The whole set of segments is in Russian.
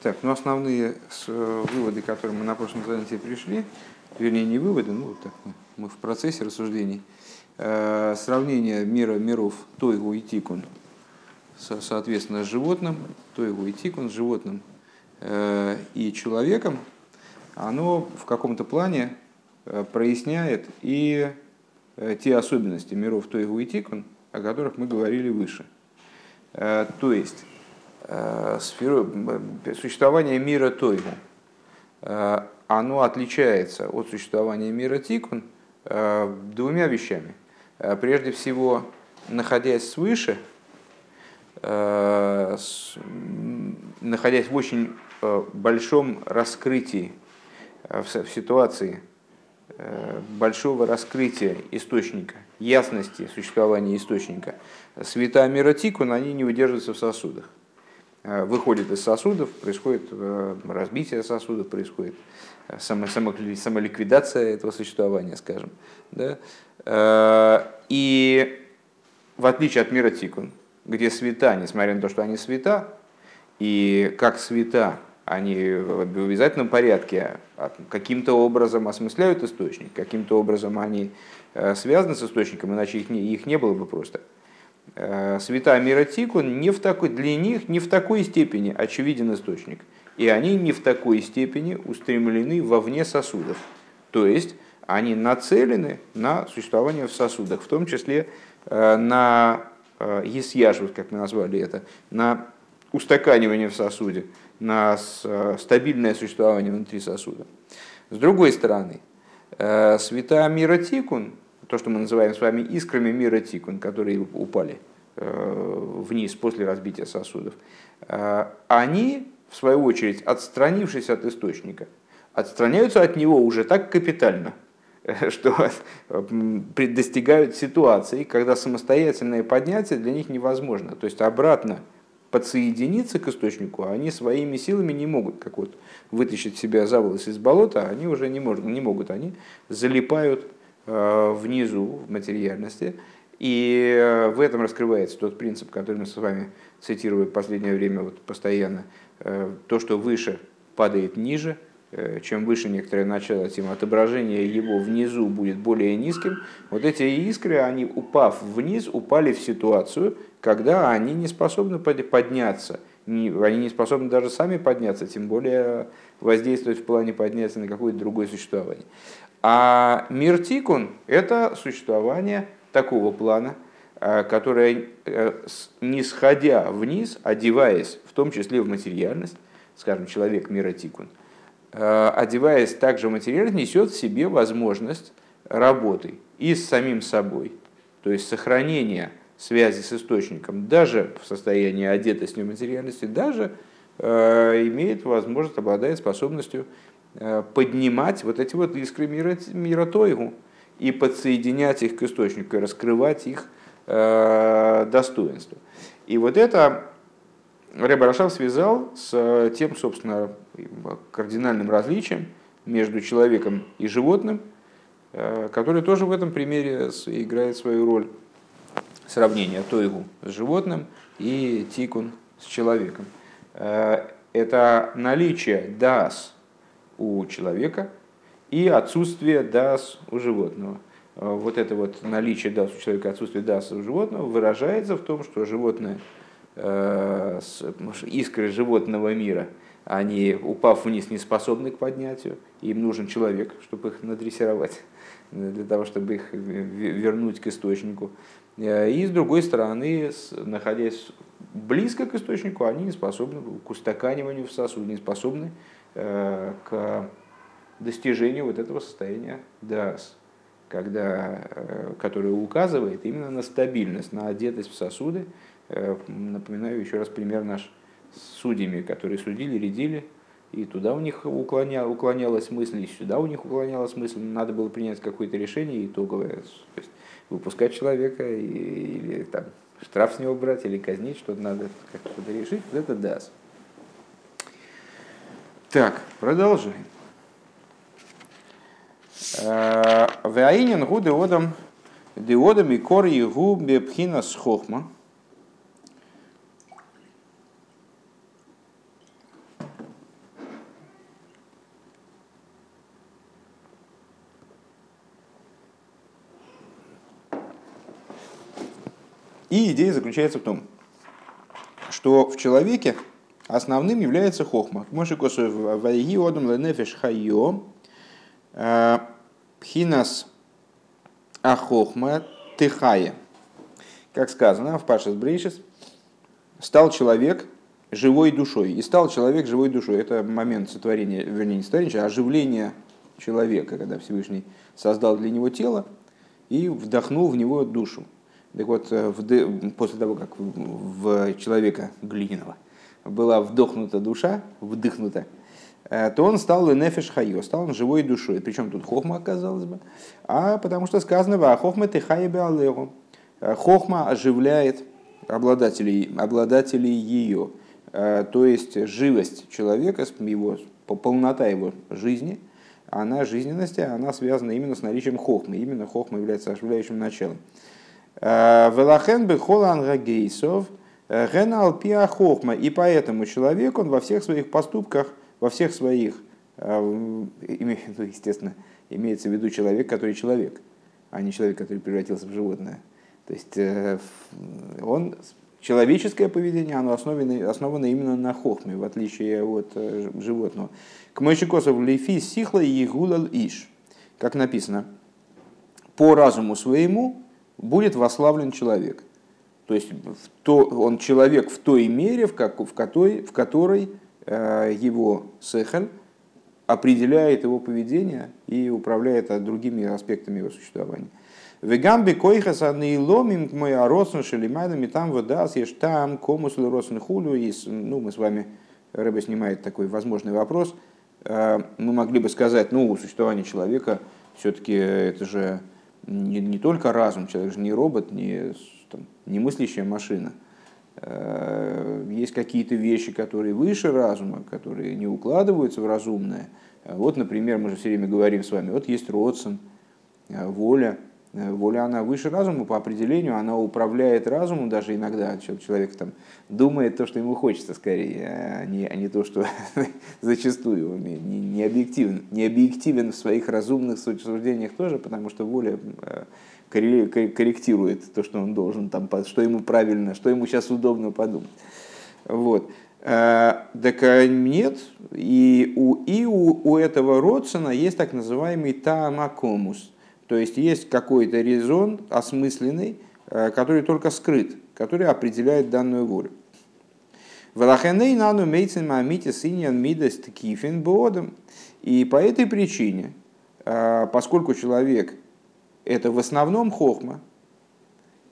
Так, ну основные выводы, к которым мы на прошлом занятии пришли, вернее не выводы, ну вот так мы в процессе рассуждений, э, сравнение мира миров Тойгу и Тикун, со, соответственно, с животным, Тойгу и Тикун, с животным э, и человеком, оно в каком-то плане э, проясняет и э, те особенности миров Тойгу и Тикун, о которых мы говорили выше. Э, то есть, Э, сферу, существование мира Тойгу, э, оно отличается от существования мира Тикун э, двумя вещами. Прежде всего, находясь свыше, находясь в очень большом раскрытии, в ситуации большого раскрытия источника, ясности существования источника, света мира Тикун, они не удерживаются в сосудах. Э, выходит из сосудов, происходит э, разбитие сосудов, происходит э, самоликвидация этого существования, скажем. Да? И в отличие от мира Тикун, где света, несмотря на то, что они света, и как света, они в обязательном порядке а, каким-то образом осмысляют источник, каким-то образом они связаны с источником, иначе их не, их не было бы просто – Э, света мира Тикун не в такой, для них не в такой степени очевиден источник. И они не в такой степени устремлены вовне сосудов. То есть они нацелены на существование в сосудах, в том числе э, на э, есьяшвус, как мы назвали это, на устаканивание в сосуде, на стабильное существование внутри сосуда. С другой стороны, света мира Тикун, то, что мы называем с вами искрами мира Тикун, которые упали э, вниз после разбития сосудов, э, они, в свою очередь, отстранившись от источника, отстраняются от него уже так капитально, что достигают ситуации, когда самостоятельное поднятие для них невозможно. То есть обратно подсоединиться к источнику они своими силами не могут. Как вот вытащить себя за волосы из болота, они уже не, могут, не могут. Они залипают Э, внизу в материальности. И э, в этом раскрывается тот принцип, который мы с вами цитируем в последнее время вот постоянно. Э, то, что выше падает ниже, чем выше некоторое начало, тем отображение его внизу будет более низким. Вот эти искры, они упав вниз, упали в ситуацию, когда они не способны подняться, они не способны даже сами подняться, тем более воздействовать в плане подняться на какое-то другое существование. А мир тикун – это существование такого плана, э, которое, э, не сходя вниз, одеваясь в том числе в материальность, скажем, человек мира тикун, э, одеваясь также в материальность, несет в себе возможность работы и с самим собой, то есть сохранение связи с источником, даже в состоянии одетости в материальности, даже имеет возможность, обладает способностью Э, поднимать вот эти вот искры мира, мира Тойгу и подсоединять их к источнику, и раскрывать их э, достоинство. И вот это Рэб Рашав связал с тем, собственно, кардинальным различием между человеком и животным, э, который тоже в этом примере играет свою роль. Сравнение Тойгу с животным и Тикун с человеком. Э, это наличие дас – у человека и отсутствие дас у животного. А вот это вот наличие дас у человека, отсутствие дас у животного выражается в том, что животное, э, искры животного мира, они, упав вниз, не способны к поднятию, им нужен человек, чтобы их надрессировать, для того, чтобы их вернуть к источнику. Э, и с другой стороны, находясь близко к источнику, они не способны к устаканиванию в сосуде, не способны Э, к достижению вот этого состояния дас, когда, э, которое указывает именно на стабильность, на одетость в сосуды. Э, напоминаю еще раз пример наш с судьями, которые судили, рядили, и туда у них уклоня, уклонялась мысль, и сюда у них уклонялась мысль, надо было принять какое-то решение итоговое, то есть выпускать человека или там, штраф с него брать, или казнить, что-то надо как-то решить, вот это даст. Так, продолжаем. Э, Веаинин гу деодам деодам и кор гу бепхина с хохма. И идея заключается в том, что в человеке основным является хохма. Моши косов вайги одам ленефеш хайо э, пхинас ахохма тыхая. Как сказано в Пашас Брейшис, стал человек живой душой. И стал человек живой душой. Это момент сотворения, вернее, не сотворения, а оживления человека, когда Всевышний создал для него тело и вдохнул в него душу. Так вот, э, после того, как в человека глиняного была вдохнута душа, вдохнута, э, то он стал нефеш хайо, стал он живой душой. Причем тут хохма оказалось бы, а потому что сказано, а хохма ты хайбе алеху. Э, хохма оживляет обладателей, обладателей ее. То есть живость человека, его, полнота его жизни, она жизненности, она связана именно с наличием хохмы. Именно хохма является оживляющим началом. Э, Велахен бы холан гагейсов, э, генал хохма. И поэтому человек, он во всех своих поступках, во всех своих, э, ну, естественно, имеется в виду человек, который человек, а не человек, который превратился в животное. То есть он, человеческое поведение, оно основано, основано именно на хохме, в отличие от животного. К Мойшикосов лейфи сихла и гулал иш. Как написано, по разуму своему будет вославлен человек. То есть то, он человек в той мере, в, как, в, которой, в которой э, его сехаль определяет его поведение и управляет другими аспектами его существования. Вегамби койхас ломим мой аросн шелимайдами там вода съешь там комус росн хулю. Ну, мы с вами, Рэбе снимает такой возможный вопрос. Э, мы могли бы сказать, ну, существование человека все-таки это же не, не только разум, человек же не робот, не, там, не мыслящая машина. Э, есть какие-то вещи, которые выше разума, которые не укладываются в разумное. Вот, например, мы же все время говорим с вами, вот есть родствен, э, воля, Э, воля, она выше разума по определению, она управляет разумом, даже иногда человек там думает то, что ему хочется скорее, а не, а не то, что зачастую он не, не, объективен, не объективен в своих разумных суждениях тоже, потому что воля э, корректирует то, что он должен, там, что ему правильно, что ему сейчас удобно подумать. Вот. Э, так нет, и у, и у, у этого Родсона есть так называемый таамакомус – то есть есть какой-то резон осмысленный, э, который только скрыт, который определяет данную волю. Валахеней нану мейцин мамите синьян мидес кифин бодом. И по этой причине, э, поскольку человек это в основном хохма,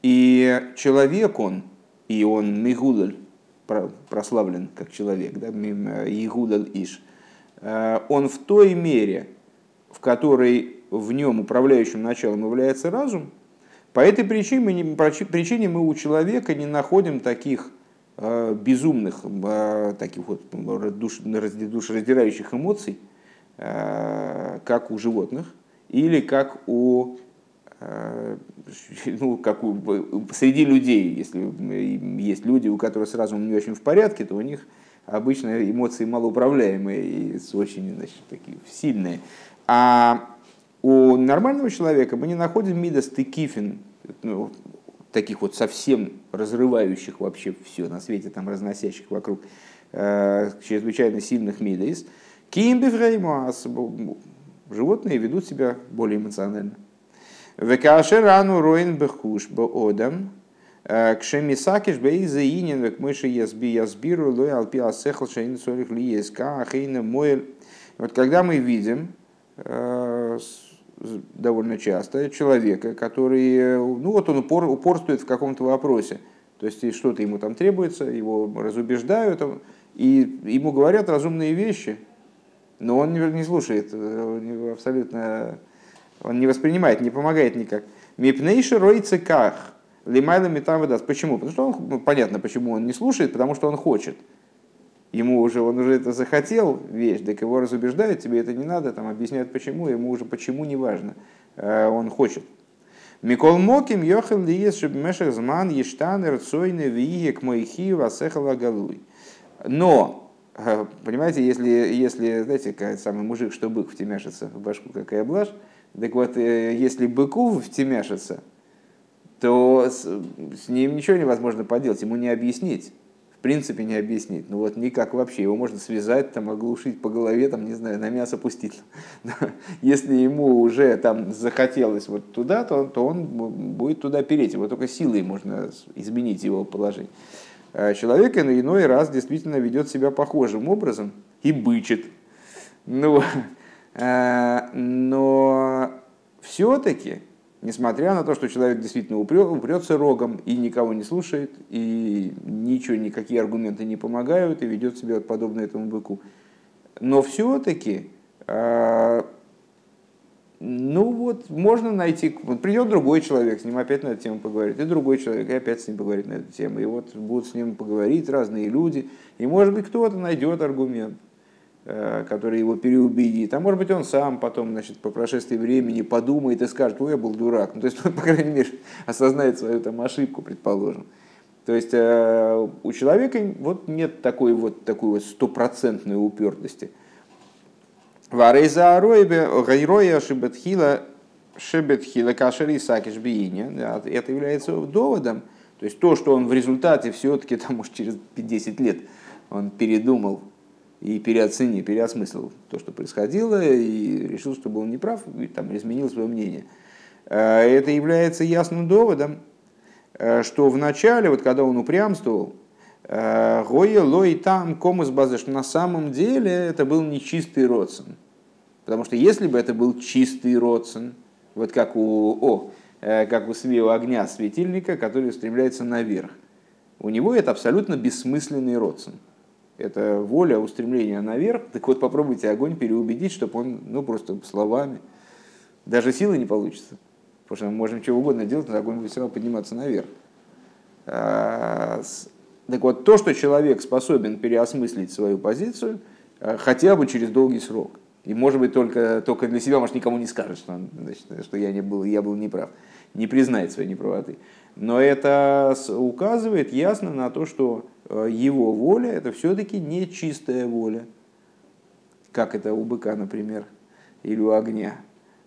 и человек он, и он мигудаль, прославлен как человек, да, игудаль иш, э, он в той мере, в которой в нем управляющим началом является разум, по этой причине, причине мы у человека не находим таких э, безумных, э, таких вот душ, душераздирающих эмоций, э, как у животных, или как у ну, как у, среди людей, если есть люди, у которых с разумом не очень в порядке, то у них обычно эмоции малоуправляемые и очень значит, такие сильные. А у нормального человека мы не находим мидас текифин, ну, таких вот совсем разрывающих вообще все на свете, там разносящих вокруг, э, чрезвычайно сильных мидас. Кимбифреймуас, животные ведут себя более эмоционально. Векашерану роин бехуш боодам, э, кшемисакиш бейзе инин век мыши язби язбиру лой алпи асехл шейн солих ли еска ахейна моэль. Вот когда мы видим э, довольно часто человека, который, ну вот он упор, упорствует в каком-то вопросе, то есть что-то ему там требуется, его разубеждают, и ему говорят разумные вещи, но он не слушает, он абсолютно, он не воспринимает, не помогает никак. Мипнейши роится как, лимайла метам. Почему? Потому что он, ну, понятно, почему он не слушает, потому что он хочет ему уже, он уже это захотел вещь, так его разубеждают, тебе это не надо, там объясняют почему, ему уже почему не важно, э, он хочет. Микол Моким Йохел Лиес Шебмешах Зман Ештан Рцойны Виек Мойхи Васехала Галуй. Но, э, понимаете, если, если знаете, как самый мужик, что бык втемяшится в башку, какая блажь, так вот, э, если быку втемяшится, то с, с ним ничего невозможно поделать, ему не объяснить. Принципе, не объяснить. Ну вот никак вообще. Его можно связать, там, оглушить по голове, там, не знаю, на мясо пустить. Если ему уже там захотелось вот туда, то, то он будет туда переть. Его только силой можно изменить его положение. А человек иной раз действительно ведет себя похожим образом и бычит. Ну, а, но все-таки Несмотря на то, что человек действительно упрется рогом и никого не слушает, и ничего, никакие аргументы не помогают, и ведет себя подобно этому быку. Но все-таки, э, ну вот, можно найти, вот придет другой человек, с ним опять на эту тему поговорит, и другой человек, и опять с ним поговорит на эту тему. И вот будут с ним поговорить разные люди, и может быть кто-то найдет аргумент. Э, который его переубедит. А может быть, он сам потом, значит, по прошествии времени подумает и скажет, ой, я был дурак. Ну, то есть, он, по крайней мере, осознает свою там ошибку, предположим. То есть, э, у человека вот нет такой вот, такой вот стопроцентной упертости. Варейза ароебе гайроя шибетхила шибетхила кашери сакиш Это является доводом. То есть, то, что он в результате все-таки, там, может, через 10 лет он передумал и переоценил, переосмыслил то, что происходило, и решил, что был неправ, и там изменил свое мнение. Э, это является ясным доводом, э, что в начале, вот когда он упрямствовал, э, Гоя лой там комус что на самом деле это был не чистый родствен. Потому что если бы это был чистый родствен, вот как у, о, как у свео огня светильника, который стремляется наверх, у него это абсолютно бессмысленный родствен это воля, устремление наверх, так вот попробуйте огонь переубедить, чтобы он, ну просто словами, даже силы не получится. Потому что мы можем чего угодно делать, но огонь будет все равно подниматься наверх. А, так вот, то, что человек способен переосмыслить свою позицию, а, хотя бы через долгий срок. И может быть только, только для себя, может, никому не скажет, что, значит, что я, не был, я был неправ. Не признает своей неправоты. Но это указывает ясно на то, что его воля это все-таки не чистая воля, как это у быка, например, или у огня.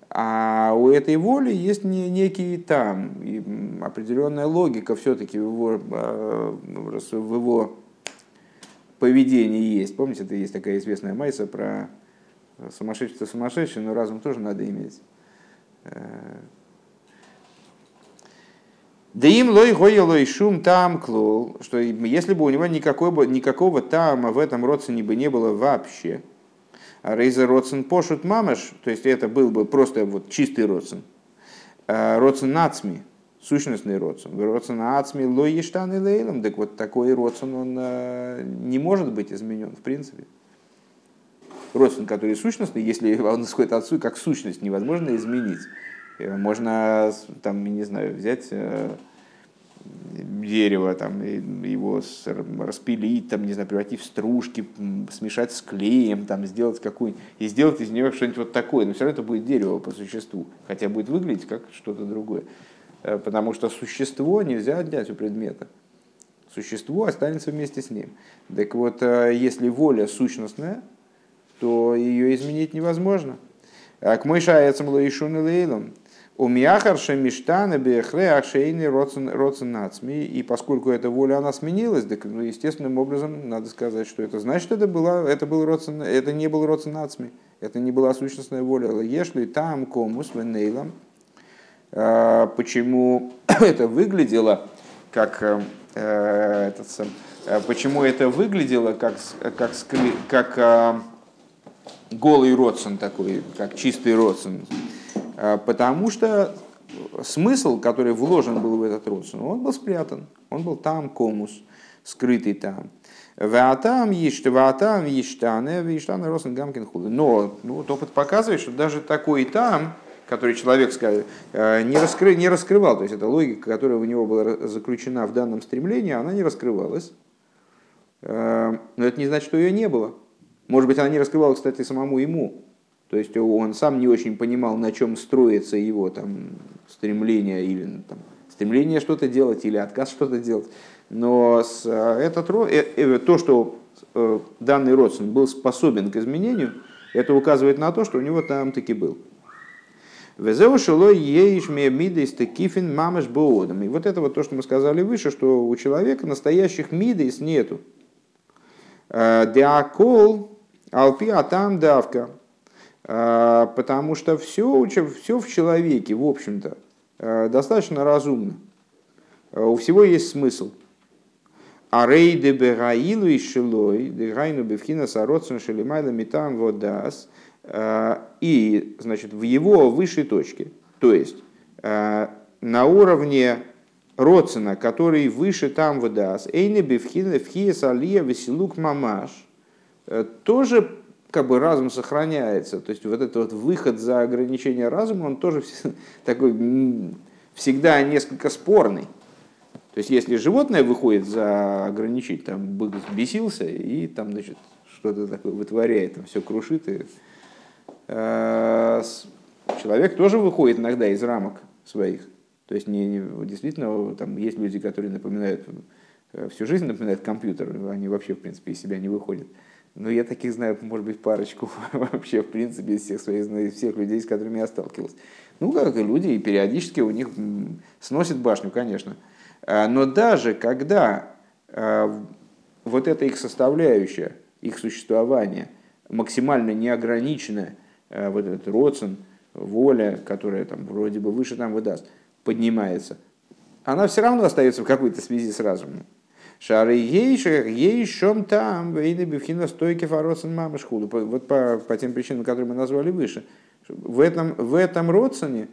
А у этой воли есть не, некий там, и определенная логика все-таки в его, э, в его поведении есть. Помните, это есть такая известная майса про сумасшедшего сумасшедший, но разум тоже надо иметь. Да им лой лой шум там клол, что если бы у него никакого, никакого тама в этом родствене бы не было вообще, а рейза родствен пошут мамаш, то есть это был бы просто вот чистый родствен, а родствен нацми, сущностный родствен, родствен ацми лой ештан и лейлом, так вот такой родствен, он а, не может быть изменен в принципе. Родствен, который сущностный, если он исходит отцу, как сущность невозможно изменить. Э, можно, там, не знаю, взять э, дерево, там, его распилить, там, не знаю, превратить в стружки, смешать с клеем, там, сделать какую и сделать из нее что-нибудь вот такое. Но все равно это будет дерево по существу, хотя будет выглядеть как что-то другое. Э, потому что существо нельзя отнять у предмета. Существо останется вместе с ним. Так вот, если воля сущностная, то ее изменить невозможно. А к мой шаяцам лаишун лейлом, у Миахарша Миштана Бехре Ашейни Роцен Нацми. И поскольку эта воля она сменилась, так, ну, естественным образом надо сказать, что это значит, это, была, это, был роцен, это не был Роцен Нацми. Это не была сущностная воля. Ешли там комус венейлам. А, почему это выглядело как э, этот э, почему это выглядело как, как, как, голый родствен такой, как чистый родствен. А, потому что смысл, который вложен был в этот родствен, он был спрятан, он был там, комус, скрытый там. Ваатам есть, ваатам ештане, ештане росен гамкин худы. Но ну, вот опыт показывает, что даже такой там, который человек э, не, раскры, не раскрывал, то есть эта логика, которая у него была заключена в данном стремлении, она не раскрывалась. Э, но это не значит, что ее не было. Может быть, она не раскрывалась, кстати, самому ему. То есть он сам не очень понимал, на чем строится его там, стремление или ну, там, стремление что-то делать или отказ что-то делать. Но с, э, этот, э, э, то, что данный родственник был способен к изменению, это указывает на то, что у него там таки был. Везеу шило еиш мидейс кифин мамаш боодом. И вот это вот то, что мы сказали выше, что у человека настоящих мидейс нету. Диакол алпи атам давка. Потому что все, все в человеке, в общем-то, достаточно разумно. У всего есть смысл. А рейды бегаилу и шилой, дегайну бевхина сароцин шелимайда метам водас – и, значит, в его высшей точке, то есть на уровне Роцина, который выше там выдаст, Эйни Бевхина Вхиес Алия Веселук Мамаш, тоже как бы разум сохраняется. То есть вот этот вот выход за ограничение разума, он тоже такой всегда несколько спорный. То есть если животное выходит за ограничить, там бык бесился и там, значит, что-то такое вытворяет, там все крушит и Э, человек тоже выходит иногда из рамок своих. То есть не, не, действительно там есть люди, которые напоминают э, всю жизнь напоминают компьютер, они вообще в принципе из себя не выходят. Но я таких знаю, может быть, парочку вообще, в принципе, из всех своих, из всех людей, с которыми я сталкивался. Ну, как и люди, и периодически у них сносит башню, конечно. Э, но даже когда вот эта их составляющая, их существование максимально неограниченное, Э, вот этот родствен, воля, которая там вроде бы выше там выдаст, поднимается, она все равно остается в какой-то связи с разумом. Шары ейших, ейшом там, вейны бифхина стойки фароцен мамышхуду. Вот по, по тем причинам, которые мы назвали выше. В этом, в этом родственне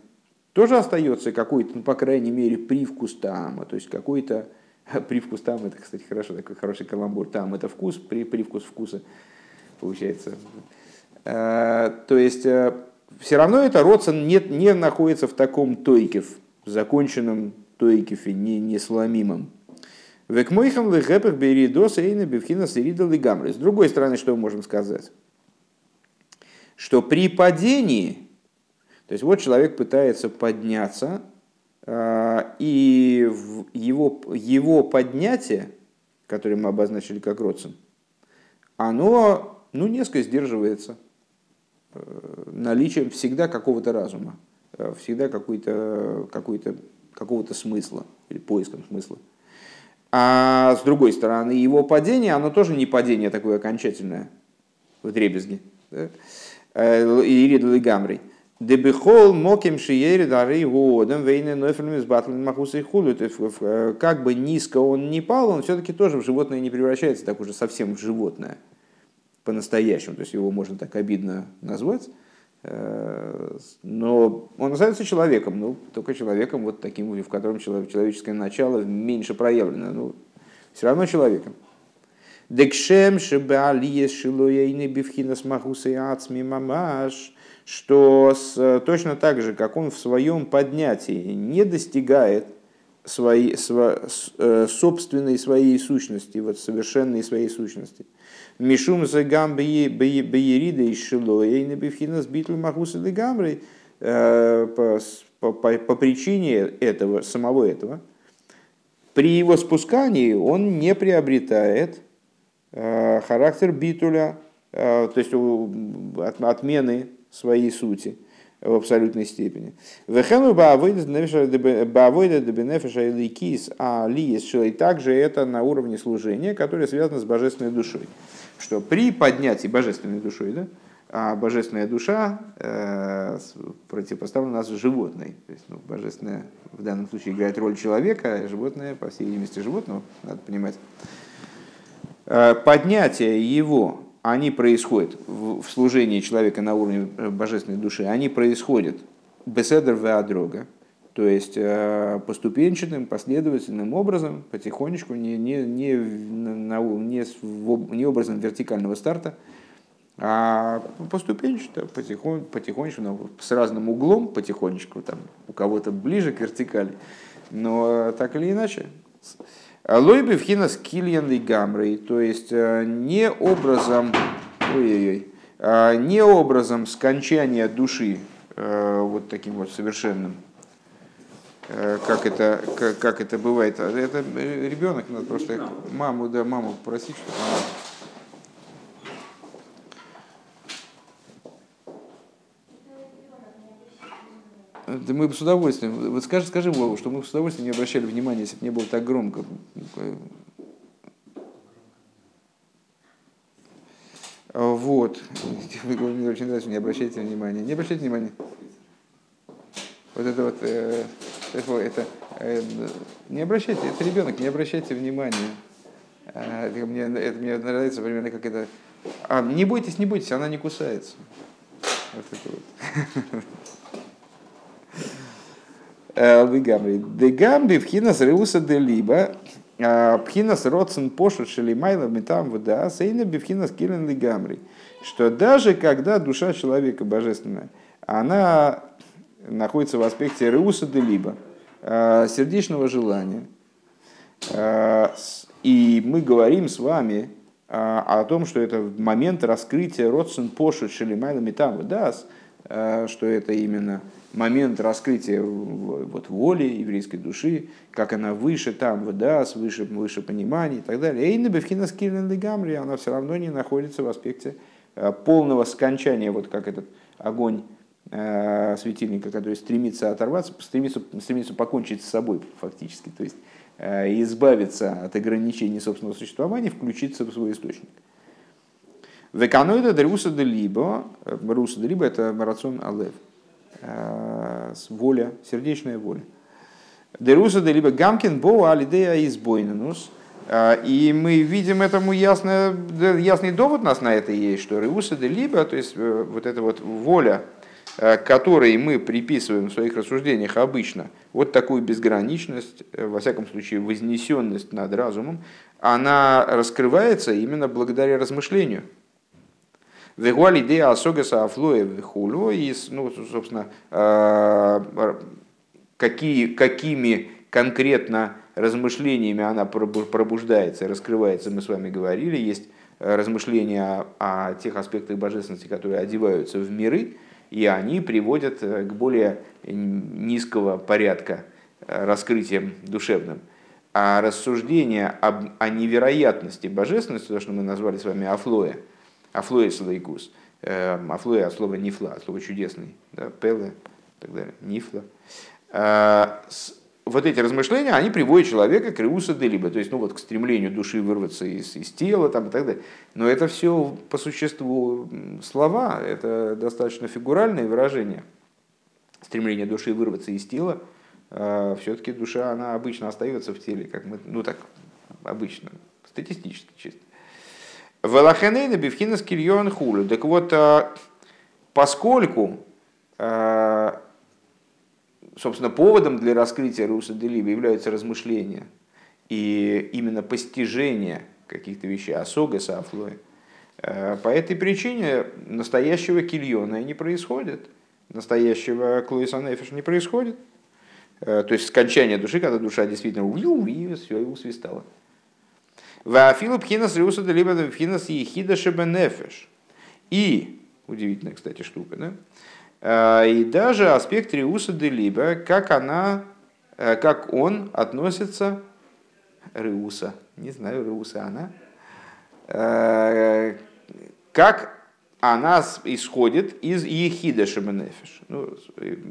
тоже остается какой-то, ну, по крайней мере, привкус тама, то есть какой-то привкус там, это, кстати, хорошо, такой хороший каламбур, там это вкус, при, привкус вкуса, получается. Э, то есть э, все равно это родствен не, не находится в таком тойкев, законченном тойкефе, не, не сломимом. Векмойхам лехепах беридос эйна бивхина сирида лигамры. С другой стороны, что мы можем сказать? Что при падении, то есть вот человек пытается подняться, э, и его, его поднятие, которое мы обозначили как родствен, оно ну, несколько сдерживается – Э, наличием всегда какого-то разума, э, всегда какой-то, какой-то, какого-то смысла или поиском смысла. А с другой стороны, его падение, оно тоже не падение такое окончательное, в дребезги. Да? Э, Ириду Гамри. Дебихол моким шиери дары годом вейны нойферами с батлами махуса и хулю. Как бы низко он не пал, он все-таки тоже в животное не превращается так уже совсем в животное по-настоящему, то есть его можно так обидно назвать, э, но он остается человеком, ну, только человеком вот таким, в котором человеческое начало меньше проявлено, ну, все равно человеком. Декшем шебалиес шилуейны бифхина смахуса и ацми мамаш, что с, точно так же, как он в своем поднятии не достигает своей, сво, э, собственной своей сущности, вот совершенной своей сущности – Мишум за гам беерида и шилоя и набивхина с битл махуса гамры э, по, по, по причине этого, самого этого, при его спускании он не приобретает э, характер битуля, э, то есть отмены своей сути в абсолютной степени. Вехену баавойда дебенефеша или кис, а ли и также это на уровне служения, которое связано с божественной душой что при поднятии божественной душой, да, а божественная душа э, противопоставлена нас животной. То есть, ну, божественная в данном случае играет роль человека, а животное, по всей видимости, животного, надо понимать. Э, поднятие его, они происходят в, служении человека на уровне э, божественной души, они происходят беседер веадрога, то есть э, поступенчатым, последовательным образом, потихонечку, не, не, не, на, не, не образом вертикального старта, а поступенчато, потихонь, потихонечку, с разным углом, потихонечку, там, у кого-то ближе к вертикали, но так или иначе. Лойби в хинас кильян и гамрей, то есть э, не образом, ой-ой-ой, а не образом скончания души э, вот таким вот совершенным, Э, как это, как, как это бывает. Это э, ребенок, надо просто маму, да, маму попросить, чтобы она Да мы бы с удовольствием. Вот скажи, скажи Вову, что мы бы с удовольствием не обращали внимания, если бы не было так громко. Вот. Мне очень нравится, не обращайте внимания. Не обращайте внимания. Вот это вот, э, это, э, не обращайте, это ребенок, не обращайте внимания. Э, это, мне, это мне нравится примерно как это. А, не бойтесь, не бойтесь, она не кусается. Вот это вот. Дегамри. Дегамри вхинас реуса де либо пхинас родсен пошут шелимайла метам вода сейна бифхинас килен лигамри. Что даже когда душа человека божественная, она находится в аспекте реуса де либо, сердечного желания. И мы говорим с вами о том, что это момент раскрытия родсен пошут шелимайла метам вода, что это именно момент раскрытия вот, воли еврейской души, как она выше там, выдаст, выше, выше понимания и так далее. Эйна бевхина скилен гамри, она все равно не находится в аспекте э, полного скончания, вот как этот огонь э, светильника, который стремится оторваться, стремится, стремится покончить с собой фактически, то есть э, избавиться от ограничений собственного существования, включиться в свой источник. Веканоида друса де либо, руса это марацон алев. Э, воля, сердечная воля. Деруса де либо Гамкин Боа Алидея избойнанус. Э, и мы видим этому ясно, ясный довод нас на это есть, что Реуса де либо, то есть э, вот эта вот воля, которой мы приписываем в своих рассуждениях обычно, вот такую безграничность, во всяком случае вознесенность над разумом, она раскрывается именно благодаря размышлению – Вегуаль идея асогаса афлоя вихулю. И, ну, собственно, э, какие, какими конкретно размышлениями она пробуждается, раскрывается, мы с вами говорили. Есть размышления о, тех аспектах божественности, которые одеваются в миры, и они приводят к более низкого порядка раскрытием душевным. А рассуждение об, о невероятности божественности, то, что мы назвали с вами афлоя, Афлоис лейкус. Эм, Афлоя от слова нифла, от слова чудесный. Да, пеле и так далее. Нифла. Э, вот эти размышления, они приводят человека к реуса делиба, то есть ну, вот, к стремлению души вырваться из, из тела там, и так далее. Но это все по существу слова, это достаточно фигуральные выражения. Стремление души вырваться из тела, э, все-таки душа, она обычно остается в теле, как мы, ну так, обычно, статистически чисто. Велахенейна бифхина скильон хулю. Так вот, поскольку, собственно, поводом для раскрытия Руса Делиба являются размышления и именно постижение каких-то вещей, осога сафлоя, а, по этой причине настоящего кильона не происходит, настоящего клоиса нефиш не происходит. То есть скончание души, когда душа действительно и усвистала. Вафилу пхинас риуса либо пхинас ехида шебенефеш. И, удивительная, кстати, штука, да? А, и даже аспект риуса де либо, как она, э, как он относится, риуса, не знаю, риуса она, э, как она исходит из ехида шебенефеш. Ну,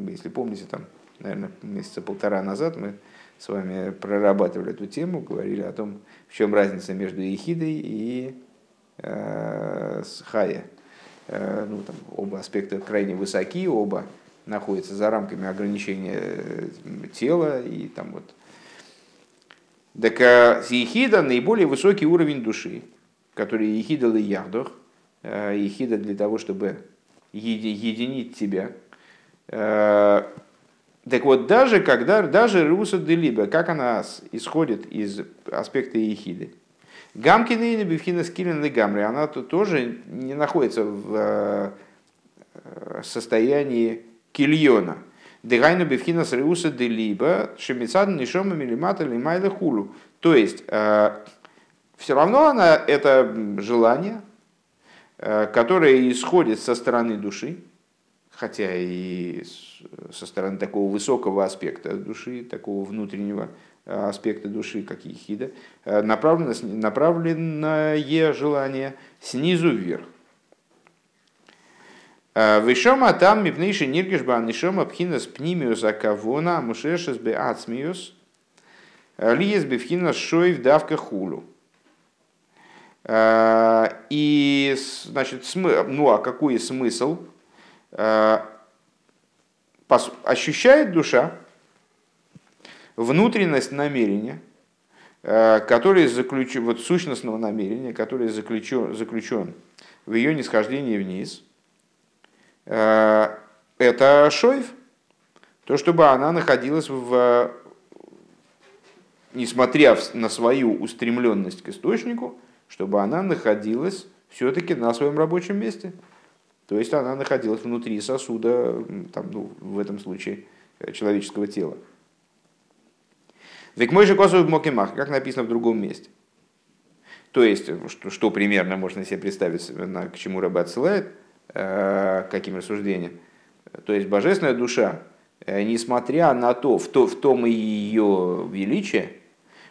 если помните, там, наверное, месяца полтора назад мы с вами прорабатывали эту тему, говорили о том, в чем разница между ехидой и э, хая. Э, ну, там, оба аспекта крайне высоки, оба находятся за рамками ограничения э, тела и там вот. Так а ехида наиболее высокий уровень души, который ехида ли яхдох, э, ехида для того, чтобы единить тебя, так вот, даже когда, даже Руса Делиба, как она исходит из аспекта Ехиды, Гамкины и Бифхина Скилин Гамри, она тут тоже не находится в э, состоянии кильона. Дегайну Бифхина с Руса Делиба, Шемицад Нишома Милимата Лимайла Хулу. То есть, э, все равно она, это желание, э, которое исходит со стороны души, хотя и со стороны такого высокого аспекта души, такого внутреннего э, аспекта души, как ехида, э, направленное желание снизу вверх. Вишома там мипнейши ниргишба нишома пхинас пнимиус акавона мушешес бе ацмиус лиес бифхинас шоев давка хулу. И, значит, ну а какой смысл ощущает душа внутренность намерения, который заключен, вот сущностного намерения, который заключен, заключен в ее нисхождении вниз, это шоев, то, чтобы она находилась в, несмотря на свою устремленность к источнику, чтобы она находилась все-таки на своем рабочем месте. То есть она находилась внутри сосуда, там, ну, в этом случае, э, человеческого тела. Век мой же косовый мокимах, как написано в другом месте. То есть, что, что примерно можно себе представить, на, к чему рыба отсылает, э, каким рассуждением. То есть, божественная душа, э, несмотря на то, в, то, в том и ее величие,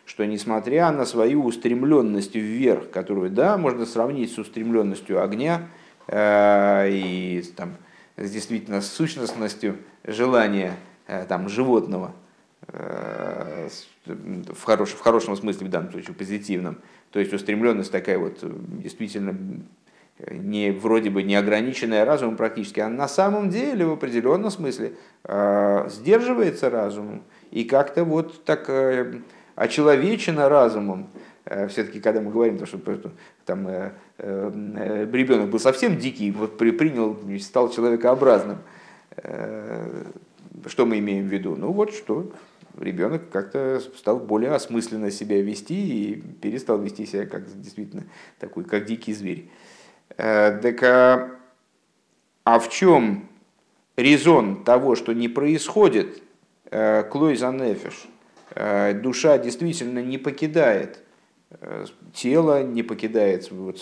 что несмотря на свою устремленность вверх, которую, да, можно сравнить с устремленностью огня э, и там, с действительно с сущностностью желания э, там, животного, э, в, хорош, в хорошем смысле, в данном случае позитивном, то есть устремленность такая вот действительно не, вроде бы не ограниченная разумом практически, а на самом деле в определенном смысле э, сдерживается разумом и как-то вот так э, очеловечена разумом. Э, Все-таки, когда мы говорим, то, что там, э, э, ребенок был совсем дикий, вот при, принял, стал человекообразным, что мы имеем в виду? Ну вот что, ребенок как-то стал более осмысленно себя вести и перестал вести себя как действительно такой, как дикий зверь. Так, а, а в чем резон того, что не происходит клой за нефиш? Э, душа действительно не покидает э, тело, не покидает своего,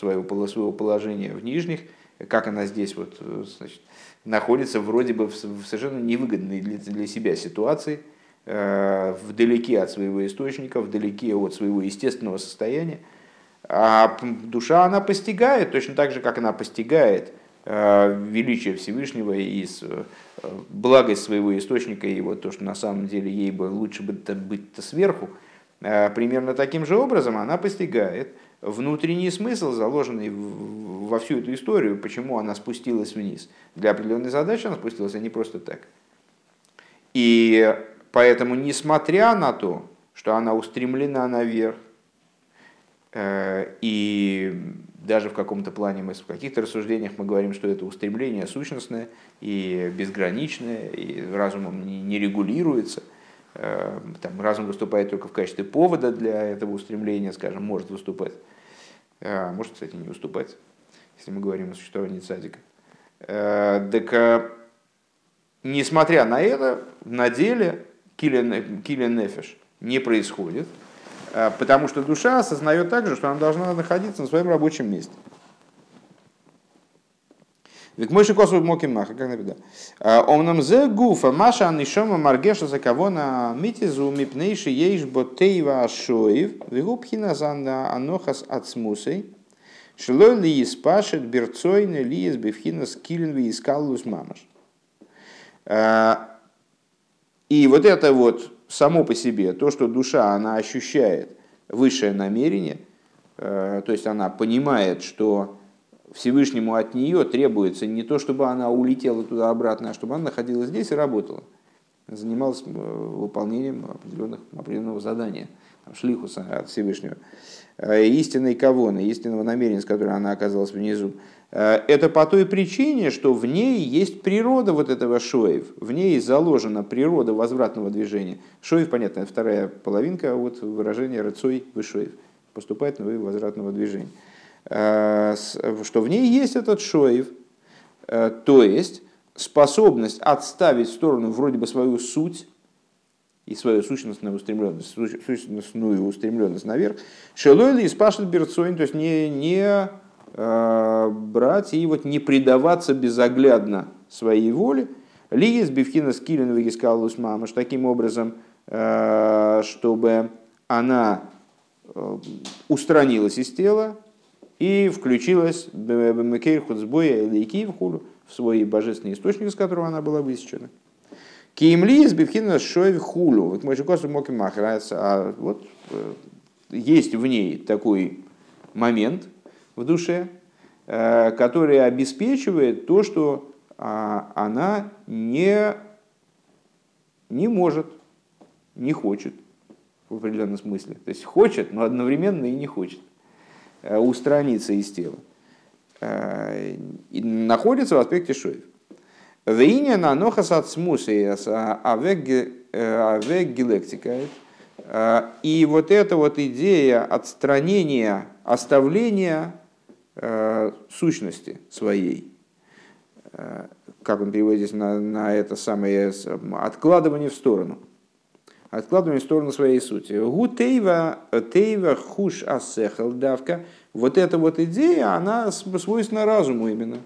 своего положения в нижних, как она здесь вот, э, значит, находится вроде бы в совершенно невыгодной для, для себя ситуации, вдалеке от своего источника, вдалеке от своего естественного состояния. А душа она постигает, точно так же, как она постигает Э, величие Всевышнего и э, благость своего источника, и вот то, что на самом деле ей бы лучше бы быть-то сверху, э, примерно таким же образом она постигает внутренний смысл, заложенный во всю эту историю, почему она спустилась вниз. Для определенной задачи она спустилась, а не просто так. И поэтому, несмотря на то, что она устремлена наверх, и даже в каком-то плане мы в каких-то рассуждениях мы говорим, что это устремление сущностное и безграничное, и разумом не регулируется. Э, там разум выступает только в качестве повода для этого устремления, скажем, может выступать. А может, кстати, не выступать, если мы говорим о существовании цадика. Э, так, несмотря на это, на деле килен, килен не происходит – Э, потому что душа осознает также, что она должна находиться на своем рабочем месте. Ведь мой шикосу моки маха, как написано. «Э, Омнам зе гуфа маша анишома маргеша за кого на митизу мипнейши ейш ботейва ашоев вегубхина занна анохас ацмусей шилой ли испашет берцойны ли из бифхина скилен ви искаллус мамаш. Э, и вот это вот само по себе, то, что душа, она ощущает высшее намерение, э, то есть она понимает, что Всевышнему от нее требуется не то, чтобы она улетела туда-обратно, а чтобы она находилась здесь и работала, занималась э, выполнением определенных, определенного задания, шлихуса от Всевышнего. Э, истинной кавоны, истинного намерения, с которой она оказалась внизу. Э, это по той причине, что в ней есть природа вот этого шоев, в ней заложена природа возвратного движения. Шоев, понятно, вторая половинка от выражения рыцой вышоев, поступает на возвратного движения. Э, что в ней есть этот шоев, то есть способность отставить в сторону вроде бы свою суть, и свою сущностную устремленность, сущностную устремленность наверх. Шелойли испашет берцойн, то есть не, не э, брать и вот не предаваться безоглядно своей воле. Лиес бифхина скилен вегискалус мамаш таким образом, э, чтобы она э, устранилась из тела и включилась Бемекейр Хуцбоя Лейки в хулу, в свой божественный источник, из которого она была высечена. Киемли из Бифхина Шоев хулу. Вот мой Косу Моки Махрается. А вот э, есть в ней такой момент в душе, э, который обеспечивает то, что а, она не, не может, не хочет в определенном смысле. То есть хочет, но одновременно и не хочет устраниться из тела. И находится в аспекте шоев. Вейня на нохас от авек гелектика. И вот эта вот идея отстранения, оставления э, сущности своей, э, как он переводит здесь на, на это самое откладывание в сторону. Откладывание в сторону своей сути. Гу тейва, хуш асехал давка. Вот эта вот идея, она свойственна разуму именно.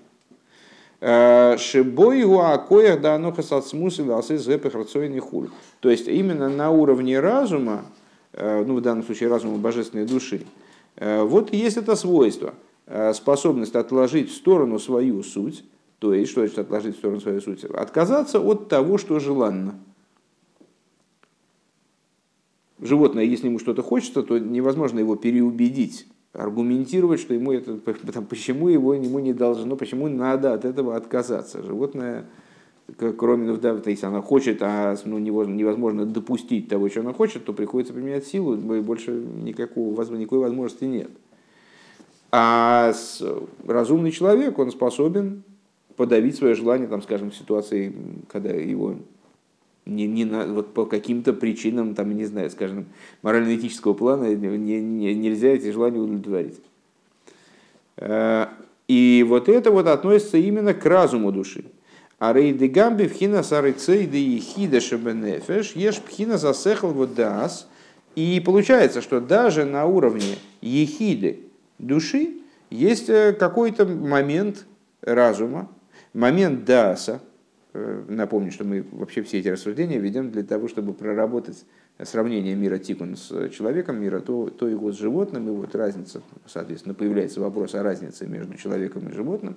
Э, Шибой акоях да аноха сацмус и хуль. То есть именно на уровне разума, э, ну в данном случае разума божественной души, э, вот есть это свойство, способность отложить в сторону свою суть, то есть, что значит отложить в сторону свою суть? Отказаться от того, что желанно. Животное, если ему что-то хочется, то невозможно его переубедить аргументировать, что ему это, почему его ему не должно, почему надо от этого отказаться. Животное, кроме, ну, да, если она хочет, а ну, невозможно допустить того, что она хочет, то приходится применять силу, и больше никакого, никакой возможности нет. А разумный человек, он способен подавить свое желание, там, скажем, в ситуации, когда его не, не на, вот по каким-то причинам, там, не знаю, скажем, морально-этического плана не, не, нельзя эти желания удовлетворить. Э, и вот это вот относится именно к разуму души. А рейды гамби вхина сарыцейды и хида шебенефеш ешь пхина засехал вот дас. И получается, что даже на уровне ехиды души есть э, какой-то момент разума, момент даса, напомню, что мы вообще все эти рассуждения ведем для того, чтобы проработать сравнение мира тикун с человеком, мира то, то его с животным, и вот разница, соответственно, появляется вопрос о разнице между человеком и животным,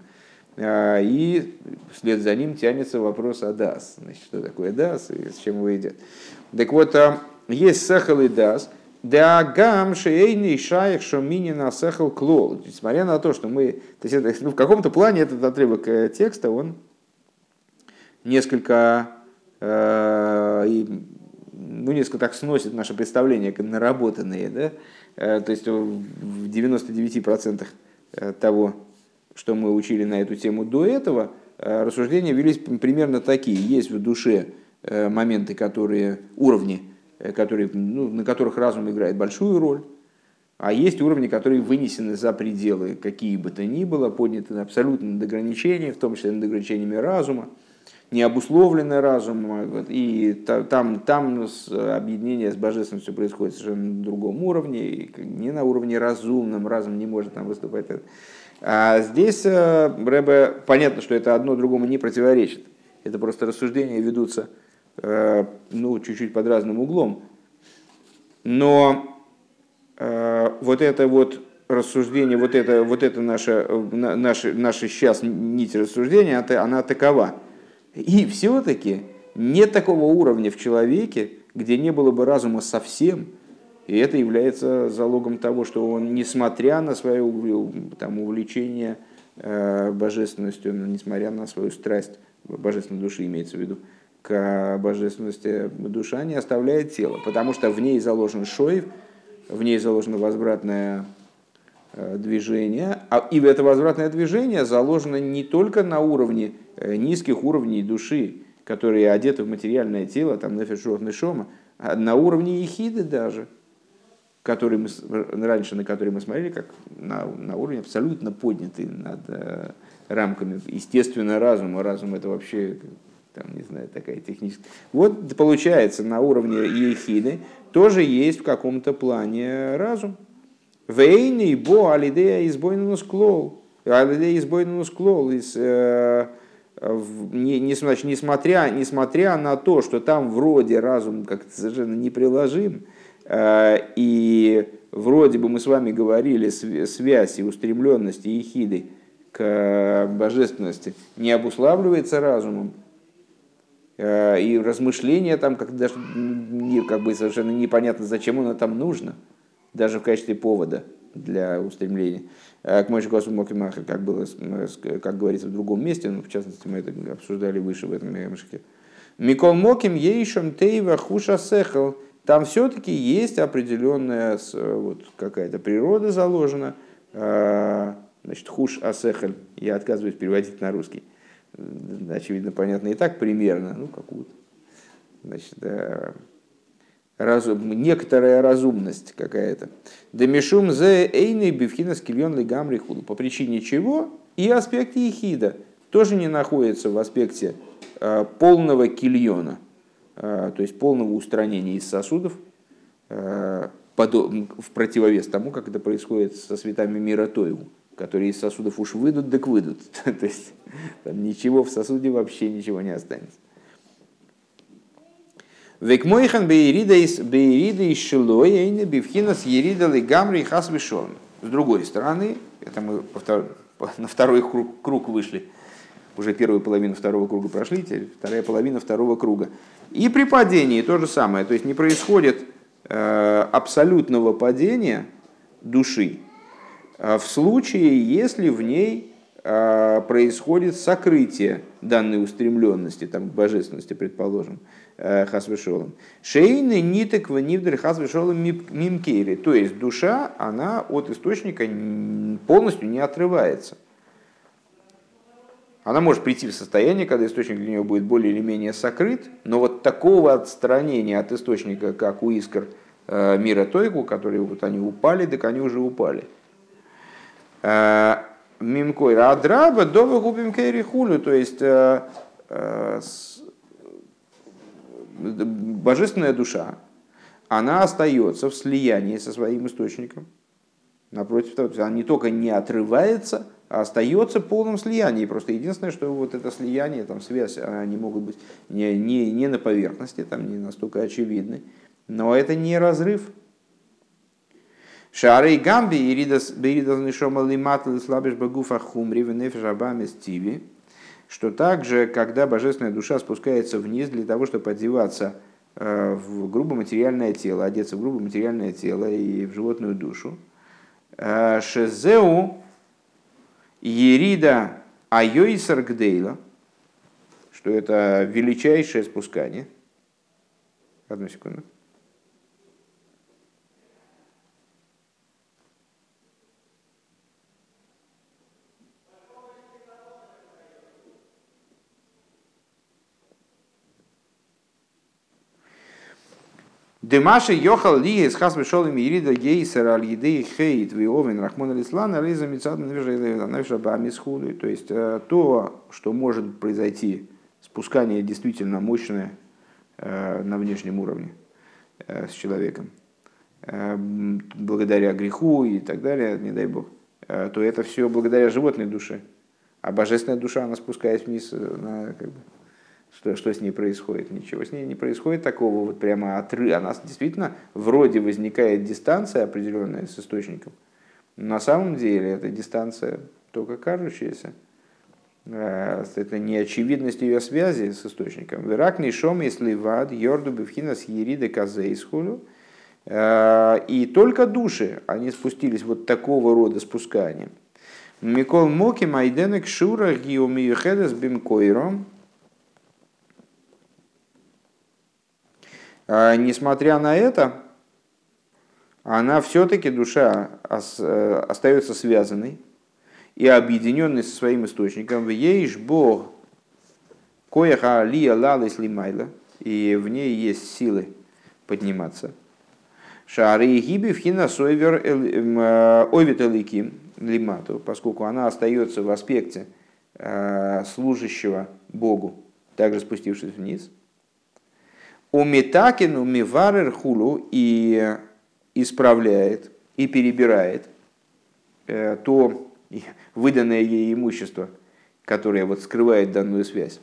а, и вслед за ним тянется вопрос о дас. Значит, что такое дас и с чем его едят. Так вот, а, есть сахал и дас, да гам шейный шаях шомини на сахал клол. Несмотря на то, что мы... То есть, ну, в каком-то плане этот отрывок э, текста, он несколько, э, ну, несколько так сносит наше представление, как наработанные, да? Э, то есть в 99% э, того, что мы учили на эту тему до этого, рассуждения велись примерно такие. Есть в душе моменты, которые, уровни, которые, ну, на которых разум играет большую роль, а есть уровни, которые вынесены за пределы какие бы то ни было, подняты абсолютно над ограничения, в том числе над ограничениями разума не обусловленное разумом, и там, там объединение с божественностью происходит совершенно на другом уровне, не на уровне разумном, разум не может там выступать. А здесь э, Рэбе, понятно, что это одно другому не противоречит. Это просто рассуждения ведутся э, ну, чуть-чуть под разным углом. Но э, вот это вот рассуждение, вот это, вот это наше, наше, наше сейчас нить рассуждения, она такова – и все-таки нет такого уровня в человеке, где не было бы разума совсем, и это является залогом того, что он, несмотря на свое там, увлечение э, божественностью, несмотря на свою страсть, божественной души имеется в виду, к божественности душа не оставляет тело, потому что в ней заложен шоев, в ней заложено возвратное Э, движение, а и это возвратное движение заложено не только на уровне э, низких уровней души, которые одеты в материальное тело, там нефешот нешома, а на уровне ехиды даже, который мы, раньше на который мы смотрели, как на, на уровне абсолютно поднятый над э, рамками естественно разума. Разум это вообще там, не знаю, такая техническая. Вот получается на уровне ехиды тоже есть в каком-то плане разум. Вейни бо алидея избойнус клол. Алидея избойнус клол. Э, несмотря, несмотря на то, что там вроде разум как-то совершенно неприложим, э, и вроде бы мы с вами говорили, связь и устремленность и ехиды к божественности не обуславливается разумом, э, и размышления там как даже не, как бы совершенно непонятно, зачем оно там нужно, даже в качестве повода для устремления. Э, к Мойши Классу Мокимаха, как, было, как говорится в другом месте, ну, в частности, мы это обсуждали выше в этом Мемшике. Микол Моким ейшем тейва хуша сехал. Там все-таки есть определенная вот, какая-то природа заложена. Э, значит, хуш асехаль. Я отказываюсь переводить на русский. Очевидно, понятно и так примерно. Ну, какую-то. Значит, разум, некоторая разумность какая-то. Демишум зе эйный бифхина скильон лигамри худу. По причине чего и аспект ехида тоже не находится в аспекте э, полного кильона, э, то есть полного устранения из сосудов, э, в противовес тому, как это происходит со светами мира Тоеву, которые из сосудов уж выйдут, так выйдут. то есть там ничего в сосуде вообще ничего не останется. Век мойхан бейрида из бейрида из шилоя бифхина с ерида лигамри хас вишон. С другой стороны, это мы на второй круг, круг вышли. Уже первую половину второго круга прошли, теперь вторая половина второго круга. И при падении то же самое. То есть не происходит э, абсолютного падения души э, в случае, если в ней э, происходит сокрытие данной устремленности, там, божественности, предположим. Э, хасвешолом. Шейны нитек в нивдер хасвешолом мимкейри. То есть душа, она от источника полностью не отрывается. Она может прийти в состояние, когда источник для нее будет более или менее сокрыт, но вот такого отстранения от источника, как у искр э, мира Тойгу, которые вот они упали, так они уже упали. Э, Мимкой Адраба, Дова Губим Хулю, то есть божественная душа, она остается в слиянии со своим источником. Напротив того, она не только не отрывается, а остается в полном слиянии. Просто единственное, что вот это слияние, там связь, они могут быть не, не, не на поверхности, там не настолько очевидны. Но это не разрыв. Шары гамби и ридас беридас нишома лиматл слабиш багуфа хумри венефиш абами стиви что также, когда божественная душа спускается вниз для того, чтобы одеваться э, в грубое материальное тело, одеться в грубое материальное тело и в животную душу, э, Шезеу Ерида Айойсар Гдейла, что это величайшее спускание. Одну секунду. Демаши йохал ли из хас вышел им ирида гейсер аль еды хейт виовен рахмон алислан ализа мецад навиша бамисхуду. То есть э, то, что может произойти, спускание действительно мощное э, на внешнем уровне э, с человеком, благодаря греху и так далее, не дай бог, то это все благодаря животной душе. А божественная душа, она спускаясь вниз, на, как бы, что, что с ней происходит? Ничего с ней не происходит такого вот прямо отрыва. Она действительно вроде возникает дистанция определенная с источником. На самом деле эта дистанция только кажущаяся. Э, это не очевидность ее связи с источником. Верак нишом если вад йорду бифхина с ериды казейсхулю. Э, и только души, они спустились вот такого рода спусканием. Микол Моки Майденек Шура Гиомиюхедес Бимкойром несмотря на это, она все-таки, душа, э, остается связанной и объединенной со своим источником. В ейш Бог коеха лия лалис лимайла, и в ней есть силы подниматься. Шары и гиби вхина сойвер э, овит лимату, поскольку она остается в аспекте э, служащего Богу, также спустившись вниз – Умитакину миварер хулу и исправляет и перебирает э, то выданное ей имущество, которое вот скрывает данную связь,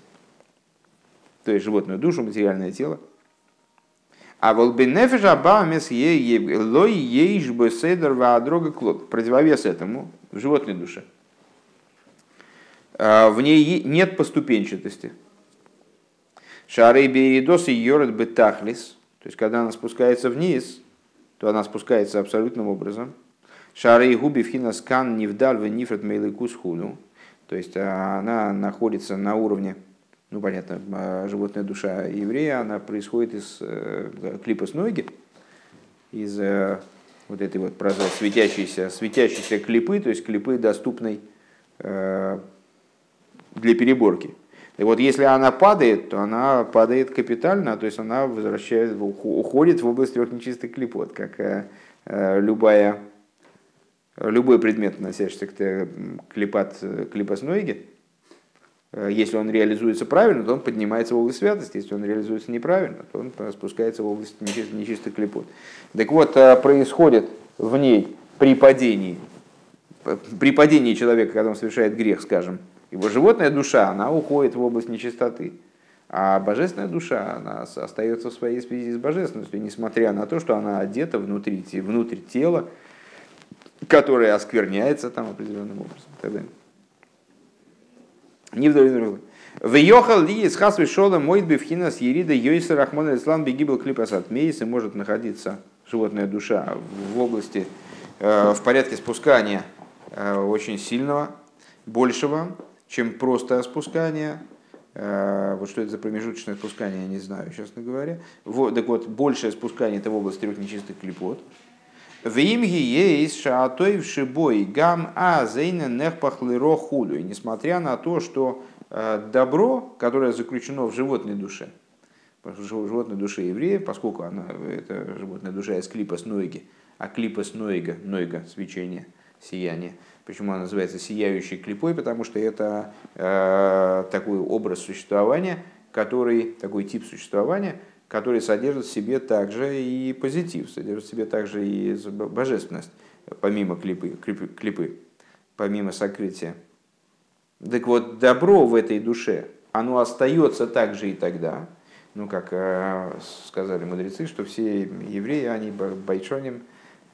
то есть животную душу, материальное тело. А волбенефиш абамес лой ейш бы седер дорога клод. Противовес этому в животной душе. А, в ней нет поступенчатости. Шары беридос и йорет бетахлис. То есть, когда она спускается вниз, то она спускается абсолютным образом. Шары губи вхинас кан невдаль в нифрат мейлыкус худу. То есть, она находится на уровне ну понятно, а, животная душа еврея, она происходит из э, клипа с ноги, из э, вот этой вот светящейся, светящейся клипы, то есть клипы доступной э, для переборки. И вот если она падает, то она падает капитально, то есть она возвращает, уходит в область трех нечистых клипот, как любая, любой предмет, носящийся к клипат, клипосноиге, Э, если он реализуется правильно, то он поднимается в область святости. Если он реализуется неправильно, то он спускается в область нечистых клепот. Так вот, э, происходит в ней при падении, при падении человека, когда он совершает грех, скажем, его животная душа, она уходит в область нечистоты. А божественная душа, она остается в своей связи с божественностью, несмотря на то, что она одета внутри, внутрь тела, которое оскверняется там определенным образом. Не вдоль другой. Въехал ли из хас вишола мой бифхина с ерида йойса рахмона ислам бегибл клипасат. Мейсы может находиться животная душа в области, э, в порядке спускания э, очень сильного, большего, чем просто спускание. Э, вот что это за промежуточное спускание, я не знаю, честно говоря. Вот, так вот, большее спускание это в область трех нечистых клипот. В имге есть шаатой в шибой гам а зейна нехпахлыро хулю. Несмотря на то, что э, добро, которое заключено в животной душе, в животной душе еврея, поскольку она, это животная душа из клипа с нойги, а клипа с нойга, нойга, свечение, сияние. Почему она называется сияющей клипой? Потому что это э, такой образ существования, который, такой тип существования, который содержит в себе также и позитив, содержит в себе также и божественность, помимо клипы, клипы, клипы помимо сокрытия. Так вот, добро в этой душе, оно остается также и тогда, ну, как э, сказали мудрецы, что все евреи, они байшоним, э,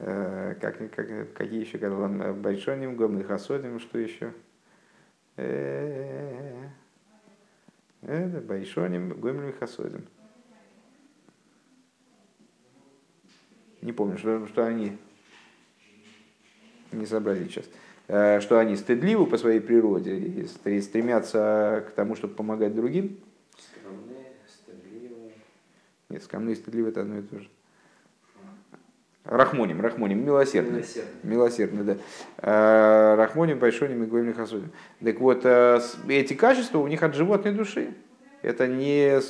как, как, какие еще, байшоним, гомных хасодим, что еще? Э, это байшоним, гомных хасодим. не помню, что, что они, не сообразили сейчас, э, что они стыдливы по своей природе и стремятся к тому, чтобы помогать другим. Скромные, стыдливые. Нет, скромные и стыдливые это одно и то же. Рахмоним, Рахмоним, милосердный. Милосердный, милосердный да. Э, Рахмоним, Большоним и Гоем Хасудим. Так вот, э, эти качества у них от животной души. Это не...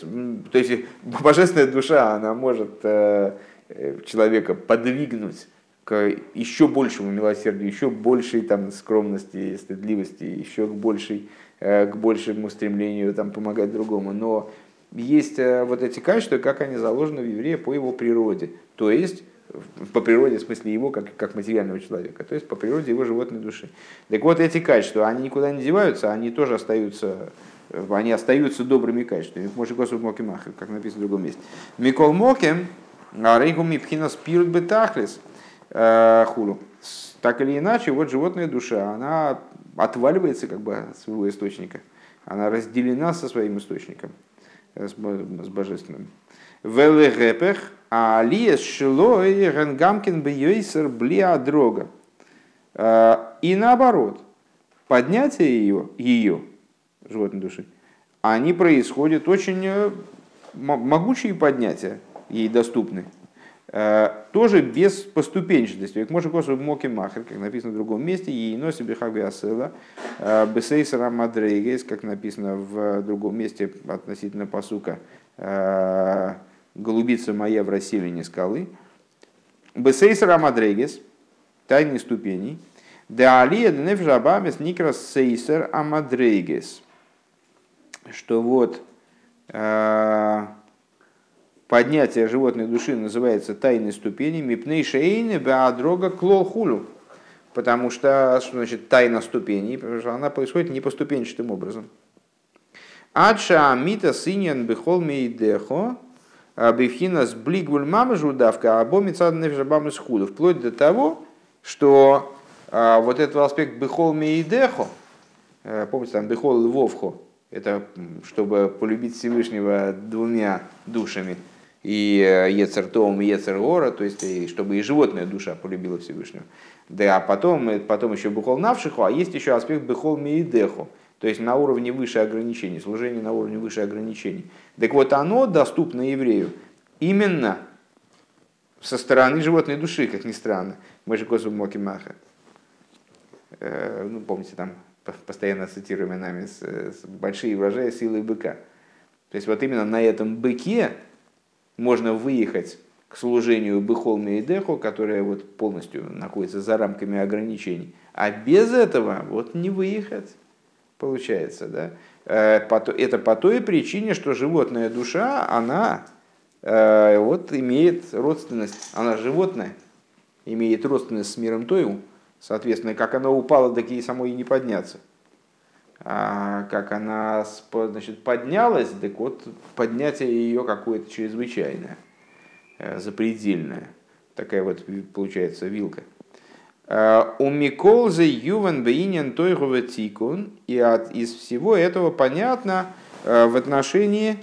То есть, божественная душа, она может Э, человека подвигнуть к еще большему милосердию, еще большей там, скромности, стыдливости, еще к, большей, к большему стремлению там, помогать другому. Но есть вот эти качества, как они заложены в еврея по его природе. То есть, по природе, в смысле его, как, как материального человека, то есть по природе его животной души. Так вот, эти качества, они никуда не деваются, они тоже остаются, они остаются добрыми качествами. Может, Господь Моки как написано в другом месте. Микол Мокем, Рейгу мипхина спирт бетахлис э, хулу. Так или иначе, вот животная душа, она отваливается как бы от своего источника. Она разделена со своим источником, э, с божественным. Велегепех, а алиес шилой ренгамкин бейсер блиа дрога. Э, и наоборот, поднятие ее, ее, животной души, они происходят очень могучие поднятия, ей доступны, э, тоже без поступенчатости. Как может косу моки махер, как написано в другом месте, ей носи бихави асела, э, бесейсера мадрейгес, как написано в другом месте относительно посука, э, голубица моя в расселине скалы. Бесейсера мадрейгес, тайные ступени, да алия нефжабамес никрас сейсер амадрейгес. Что вот поднятие животной души называется тайной ступени мипней шейны беадрога клолхулю. Потому что, что значит тайна ступеней, потому что она происходит не поступенчатым образом. Адша амита синьян бехол мейдехо Бифхина с блигвуль мамы жудавка, а бомицад нефжабам из худу. Вплоть до того, что а, вот этот аспект бихол меидехо, э, помните, там бихол львовхо, это чтобы полюбить Всевышнего двумя душами, и Ецер Том, и Ецер Гора, то есть и чтобы и животная душа полюбила Всевышнего. Да, а потом, потом еще Бехол Навшиху, а есть еще аспект Бехол Миидеху, то есть на уровне выше ограничений, служение на уровне выше ограничений. Так вот, оно доступно еврею именно со стороны животной души, как ни странно. Мы же Косу Моки Маха. Э, ну, помните, там постоянно цитируемые нами с, с большие вражая силы быка. То есть вот именно на этом быке можно выехать к служению Бехол Мейдехо, которое вот полностью находится за рамками ограничений. А без этого вот не выехать, получается. Да? Э, это по той причине, что животная душа, она э, вот имеет родственность, она животное, имеет родственность с миром Тойу, соответственно, как она упала, так и самой и не подняться. А как она значит, поднялась, так вот поднятие ее какое-то чрезвычайное, э, запредельное. Такая вот получается вилка. Э, у Миколзы Юван Бейнин Тойгова Тикун, и от, из всего этого понятно э, в отношении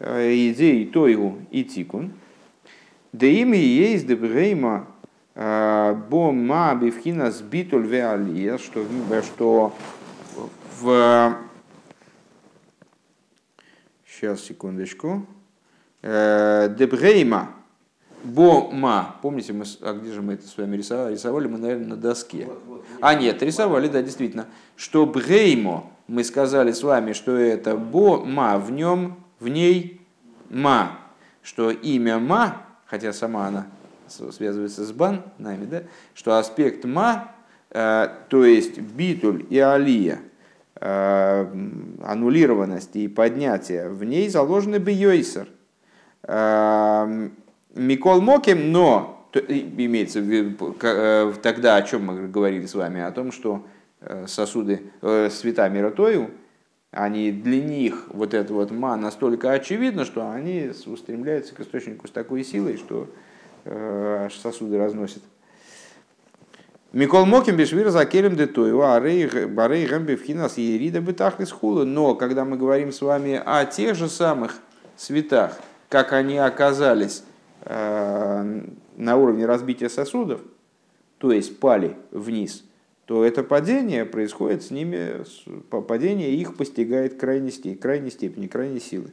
идей Тойгу и Тикун. Да ими есть Дебрейма Бо Ма Бифхина Сбитуль Веалия, что, что в... Сейчас, секундочку. Э, Дебрейма. Бома. Помните, мы, а где же мы это с вами рисовали? Рисовали мы, наверное, на доске. А, нет, рисовали, да, действительно. Что Бреймо, мы сказали с вами, что это Бома, в нем, в ней Ма. Что имя Ма, хотя сама она связывается с Бан, нами, да, что аспект Ма, э, то есть Битуль и Алия – Э, аннулированности и поднятия, в ней заложены бы йойсер. Э, Микол Моким, но имеется в виду э, тогда, о чем мы говорили с вами, о том, что сосуды света Миротою, они для них вот это вот ма настолько очевидно, что они устремляются к источнику с такой силой, что аж сосуды разносят. Микол Моким Бешвир за Келем Детою, а Рей Гэмби Вхинас Ерида Бетах из Хула. Но когда мы говорим с вами о тех же самых светах, как они оказались э, на уровне разбития сосудов, то есть пали вниз, то это падение происходит с ними, падение их постигает крайней, крайней степени, крайней силы.